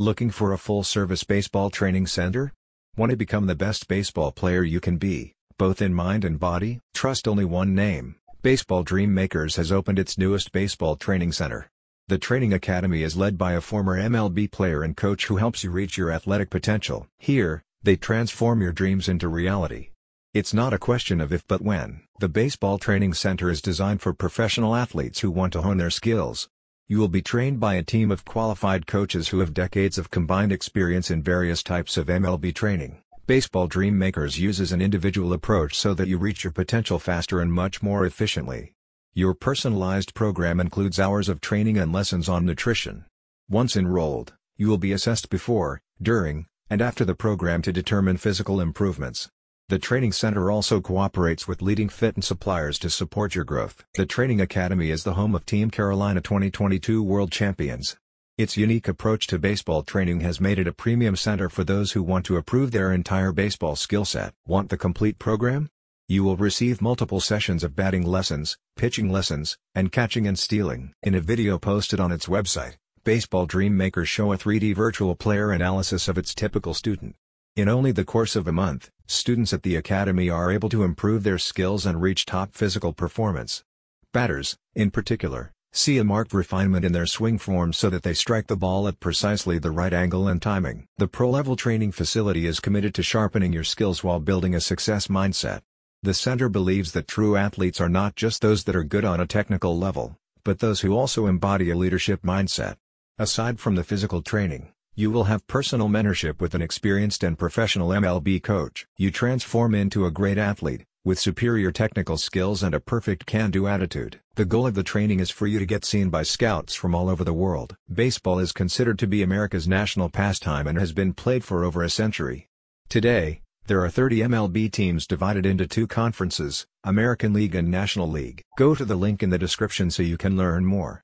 Looking for a full-service baseball training center? Want to become the best baseball player you can be, both in mind and body? Trust only one name. Baseball Dream Makers has opened its newest baseball training center. The training academy is led by a former MLB player and coach who helps you reach your athletic potential. Here, they transform your dreams into reality. It's not a question of if but when. The Baseball Training Center is designed for professional athletes who want to hone their skills. You will be trained by a team of qualified coaches who have decades of combined experience in various types of MLB training. Baseball Dream Makers uses an individual approach so that you reach your potential faster and much more efficiently. Your personalized program includes hours of training and lessons on nutrition. Once enrolled, you will be assessed before, during, and after the program to determine physical improvements. The Training Center also cooperates with leading fit and suppliers to support your growth. The Training Academy is the home of Team Carolina 2022 World Champions. Its unique approach to baseball training has made it a premium center for those who want to improve their entire baseball skill set. Want the complete program? You will receive multiple sessions of batting lessons, pitching lessons, and catching and stealing. In a video posted on its website, Baseball Dream Makers show a 3D virtual player analysis of its typical student. In only the course of a month, students at the academy are able to improve their skills and reach top physical performance. Batters, in particular, See a marked refinement in their swing form so that they strike the ball at precisely the right angle and timing. The pro-level training facility is committed to sharpening your skills while building a success mindset. The center believes that true athletes are not just those that are good on a technical level, but those who also embody a leadership mindset. Aside from the physical training, you will have personal mentorship with an experienced and professional MLB coach. You transform into a great athlete, with superior technical skills and a perfect can-do attitude. The goal of the training is for you to get seen by scouts from all over the world. Baseball is considered to be America's national pastime and has been played for over a century. Today, there are 30 MLB teams divided into two conferences, American League and National League. Go to the link in the description so you can learn more.